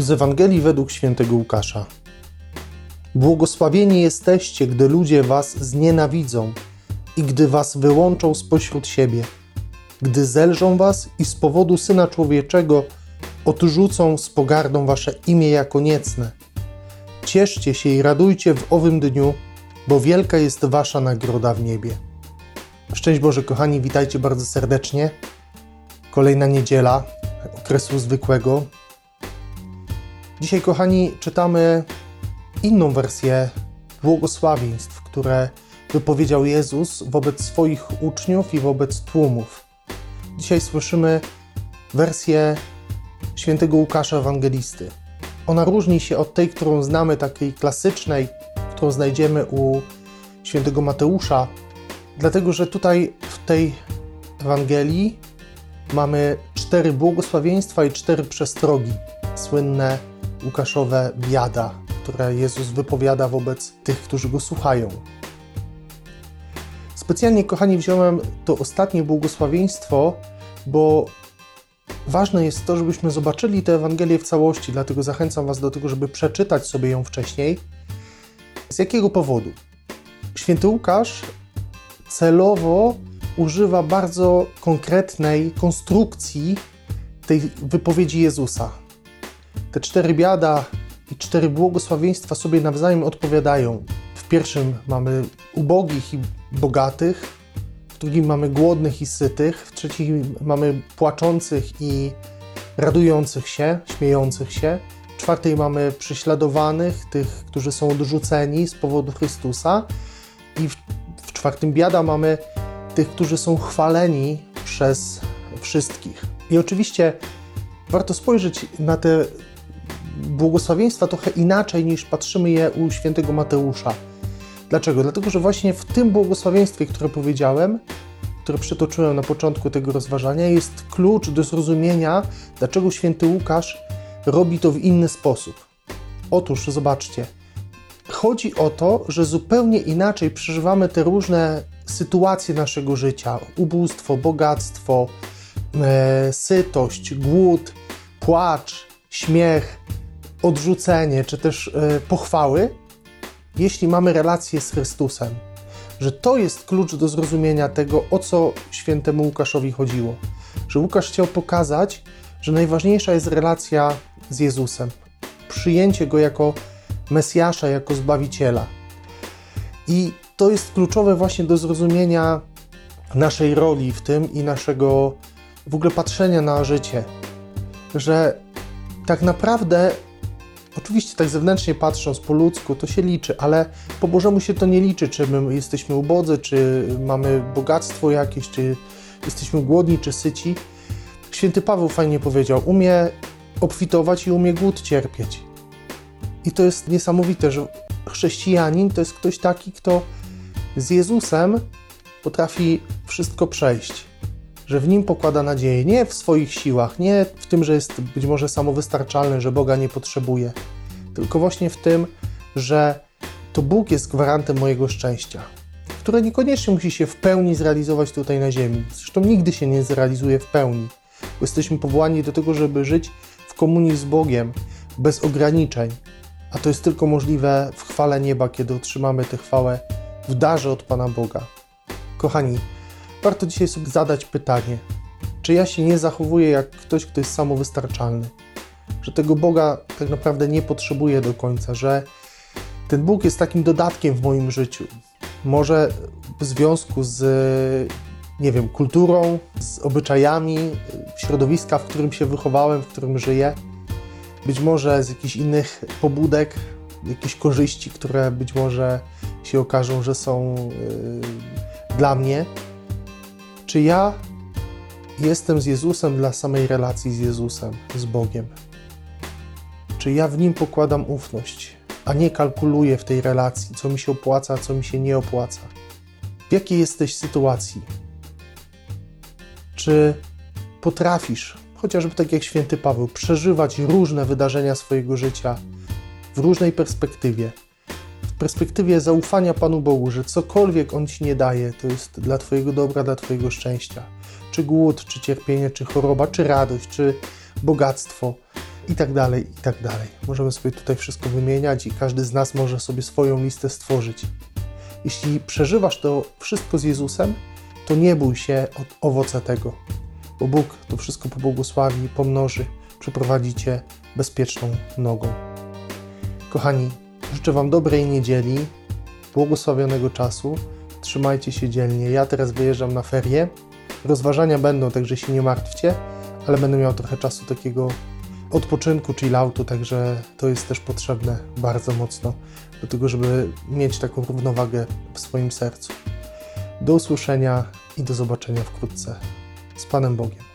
Z Ewangelii według świętego Łukasza. Błogosławieni jesteście, gdy ludzie was znienawidzą i gdy was wyłączą spośród siebie, gdy zelżą was i z powodu Syna Człowieczego odrzucą z pogardą wasze imię jako niecne. Cieszcie się i radujcie w owym dniu, bo wielka jest wasza nagroda w niebie. Szczęść Boże, kochani, witajcie bardzo serdecznie. Kolejna niedziela okresu zwykłego. Dzisiaj, kochani, czytamy inną wersję błogosławieństw, które wypowiedział Jezus wobec swoich uczniów i wobec tłumów. Dzisiaj słyszymy wersję świętego Łukasza Ewangelisty. Ona różni się od tej, którą znamy, takiej klasycznej, którą znajdziemy u świętego Mateusza, dlatego że tutaj w tej Ewangelii mamy cztery błogosławieństwa i cztery przestrogi, słynne Łukaszowe biada, które Jezus wypowiada wobec tych, którzy go słuchają. Specjalnie, kochani, wziąłem to ostatnie błogosławieństwo, bo ważne jest to, żebyśmy zobaczyli tę Ewangelię w całości, dlatego zachęcam Was do tego, żeby przeczytać sobie ją wcześniej. Z jakiego powodu? Święty Łukasz celowo używa bardzo konkretnej konstrukcji tej wypowiedzi Jezusa. Te cztery biada i cztery błogosławieństwa sobie nawzajem odpowiadają. W pierwszym mamy ubogich i bogatych, w drugim mamy głodnych i sytych, w trzecim mamy płaczących i radujących się, śmiejących się, w czwartej mamy prześladowanych, tych, którzy są odrzuceni z powodu Chrystusa i w, w czwartym biada mamy tych, którzy są chwaleni przez wszystkich. I oczywiście warto spojrzeć na te błogosławieństwa trochę inaczej niż patrzymy je u świętego Mateusza. Dlaczego? Dlatego, że właśnie w tym błogosławieństwie, które powiedziałem, które przytoczyłem na początku tego rozważania, jest klucz do zrozumienia, dlaczego święty Łukasz robi to w inny sposób. Otóż, zobaczcie, chodzi o to, że zupełnie inaczej przeżywamy te różne sytuacje naszego życia: ubóstwo, bogactwo, e, sytość, głód, płacz, śmiech, odrzucenie czy też e, pochwały, jeśli mamy relację z Chrystusem. Że to jest klucz do zrozumienia tego, o co świętemu Łukaszowi chodziło. Że Łukasz chciał pokazać, że najważniejsza jest relacja z Jezusem, przyjęcie go jako Mesjasza, jako Zbawiciela. I to jest kluczowe właśnie do zrozumienia naszej roli w tym i naszego w ogóle patrzenia na życie. Że tak naprawdę, oczywiście tak zewnętrznie patrząc po ludzku, to się liczy, ale po Bożemu się to nie liczy, czy my jesteśmy ubodzy, czy mamy bogactwo jakieś, czy jesteśmy głodni, czy syci. Święty Paweł fajnie powiedział, umie obfitować i umie głód cierpieć. I to jest niesamowite, że chrześcijanin to jest ktoś taki, kto z Jezusem potrafi wszystko przejść, że w nim pokłada nadzieję, nie w swoich siłach, nie w tym, że jest być może samowystarczalny, że Boga nie potrzebuje, tylko właśnie w tym, że to Bóg jest gwarantem mojego szczęścia, które niekoniecznie musi się w pełni zrealizować tutaj na ziemi. Zresztą nigdy się nie zrealizuje w pełni, bo jesteśmy powołani do tego, żeby żyć w komunii z Bogiem, bez ograniczeń, a to jest tylko możliwe w chwale nieba, kiedy otrzymamy tę chwałę w darze od Pana Boga. Kochani, warto dzisiaj sobie zadać pytanie, czy ja się nie zachowuję jak ktoś, kto jest samowystarczalny, że tego Boga tak naprawdę nie potrzebuję do końca, że ten Bóg jest takim dodatkiem w moim życiu. Może w związku z, nie wiem, kulturą, z obyczajami środowiska, w którym się wychowałem, w którym żyję, być może z jakichś innych pobudek, jakieś korzyści, które być może się okażą, że są yy, dla mnie. Czy ja jestem z Jezusem dla samej relacji z Jezusem, z Bogiem? Czy ja w nim pokładam ufność, a nie kalkuluję w tej relacji, co mi się opłaca, co mi się nie opłaca? W jakiej jesteś sytuacji? Czy potrafisz, chociażby tak jak święty Paweł, przeżywać różne wydarzenia swojego życia w różnej perspektywie? Perspektywie zaufania Panu Bogu, że cokolwiek On ci nie daje, to jest dla Twojego dobra, dla Twojego szczęścia. Czy głód, czy cierpienie, czy choroba, czy radość, czy bogactwo. i tak dalej, i tak dalej. Możemy sobie tutaj wszystko wymieniać i każdy z nas może sobie swoją listę stworzyć. Jeśli przeżywasz to wszystko z Jezusem, to nie bój się od owoce tego, bo Bóg to wszystko pobłogosławi, pomnoży, przyprowadzi Cię bezpieczną nogą. Kochani, życzę Wam dobrej niedzieli, błogosławionego czasu. Trzymajcie się dzielnie. Ja teraz wyjeżdżam na ferie. Rozważania będą, także się nie martwcie, ale będę miał trochę czasu takiego odpoczynku, chilloutu, także to jest też potrzebne bardzo mocno do tego, żeby mieć taką równowagę w swoim sercu. Do usłyszenia i do zobaczenia wkrótce. Z Panem Bogiem.